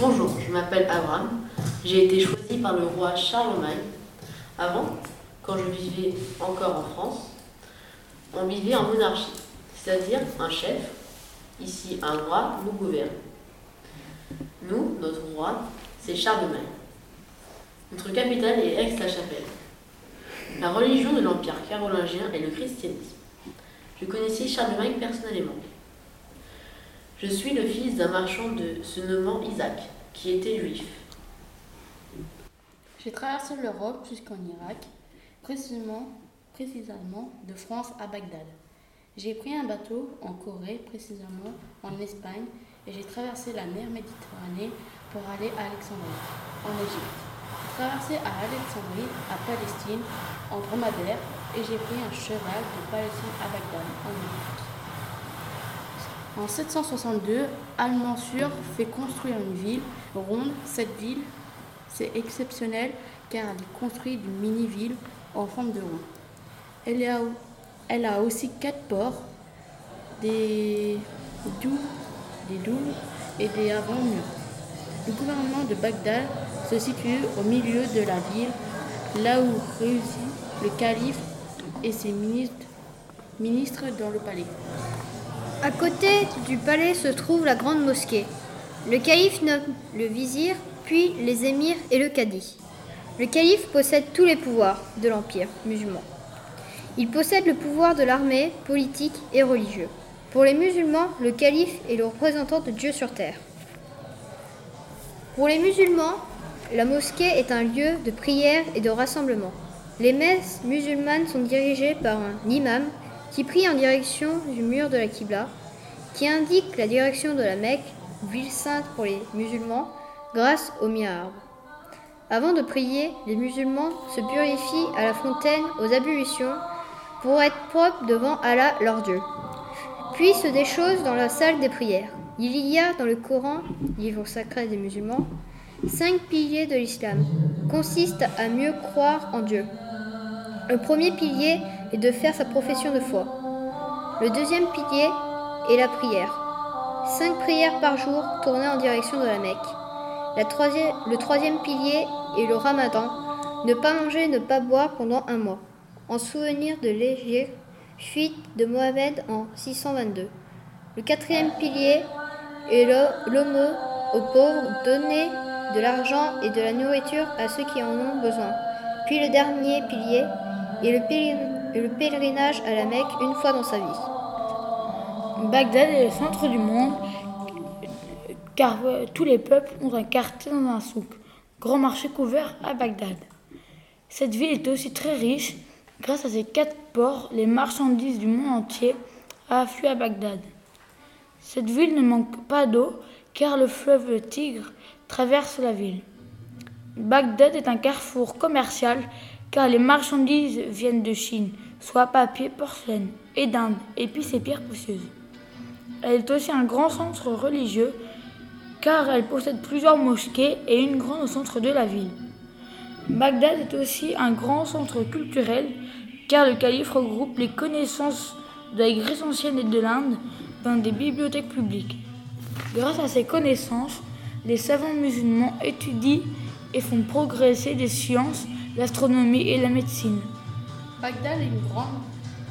Bonjour, je m'appelle Abraham. J'ai été choisi par le roi Charlemagne. Avant, quand je vivais encore en France, on vivait en monarchie, c'est-à-dire un chef. Ici, un roi nous gouverne. Nous, notre roi, c'est Charlemagne. Notre capitale est Aix-la-Chapelle. La religion de l'Empire carolingien est le christianisme. Je connaissais Charlemagne personnellement. Je suis le fils d'un marchand de se nommant Isaac, qui était juif. J'ai traversé l'Europe jusqu'en Irak, précisément, précisément de France à Bagdad. J'ai pris un bateau en Corée, précisément en Espagne, et j'ai traversé la mer Méditerranée pour aller à Alexandrie, en Égypte. J'ai traversé à Alexandrie, à Palestine, en dromadaire, et j'ai pris un cheval de Palestine à Bagdad, en Égypte. En 762, Al-Mansur fait construire une ville ronde. Cette ville, c'est exceptionnel car elle est construite d'une mini-ville en forme de rond. Elle a, aussi quatre ports, des douves, et des avant-murs. Le gouvernement de Bagdad se situe au milieu de la ville, là où réussit le calife et ses ministres dans le palais. À côté du palais se trouve la grande mosquée. Le calife nomme le vizir, puis les émirs et le cadi. Le calife possède tous les pouvoirs de l'empire musulman. Il possède le pouvoir de l'armée, politique et religieux. Pour les musulmans, le calife est le représentant de Dieu sur terre. Pour les musulmans, la mosquée est un lieu de prière et de rassemblement. Les messes musulmanes sont dirigées par un imam qui prie en direction du mur de la Qibla, qui indique la direction de la Mecque, ville sainte pour les musulmans, grâce au mihrab. Avant de prier, les musulmans se purifient à la fontaine aux ablutions pour être propres devant Allah leur Dieu. Puis se déchaussent dans la salle des prières. Il y a dans le Coran, livre sacré des musulmans, cinq piliers de l'islam, consistent à mieux croire en Dieu. Le premier pilier est de faire sa profession de foi. Le deuxième pilier est la prière. Cinq prières par jour tournées en direction de la Mecque. Le troisième pilier est le ramadan. Ne pas manger, ne pas boire pendant un mois. En souvenir de l'Égypte, fuite de Mohamed en 622. Le quatrième pilier est l'aumône aux pauvres, donner de l'argent et de la nourriture à ceux qui en ont besoin. Puis le dernier pilier est le, le pèlerinage à la Mecque une fois dans sa vie. Bagdad est le centre du monde car tous les peuples ont un quartier dans un souk, grand marché couvert à Bagdad. Cette ville est aussi très riche. Grâce à ses quatre ports, les marchandises du monde entier affluent à Bagdad. Cette ville ne manque pas d'eau car le fleuve Tigre traverse la ville. Bagdad est un carrefour commercial car les marchandises viennent de Chine, soit papier, porcelaine, et d'Inde, épices et pierres précieuses. Elle est aussi un grand centre religieux car elle possède plusieurs mosquées et une grande au centre de la ville. Bagdad est aussi un grand centre culturel car le calife regroupe les connaissances de la Grèce ancienne et de l'Inde dans des bibliothèques publiques. Grâce à ces connaissances, les savants musulmans étudient et font progresser les sciences, l'astronomie et la médecine. Bagdad est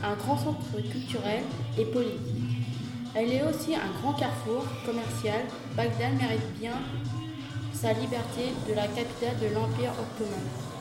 un grand centre culturel et politique. Elle est aussi un grand carrefour commercial. Bagdad mérite bien sa liberté de la capitale de l'Empire ottoman.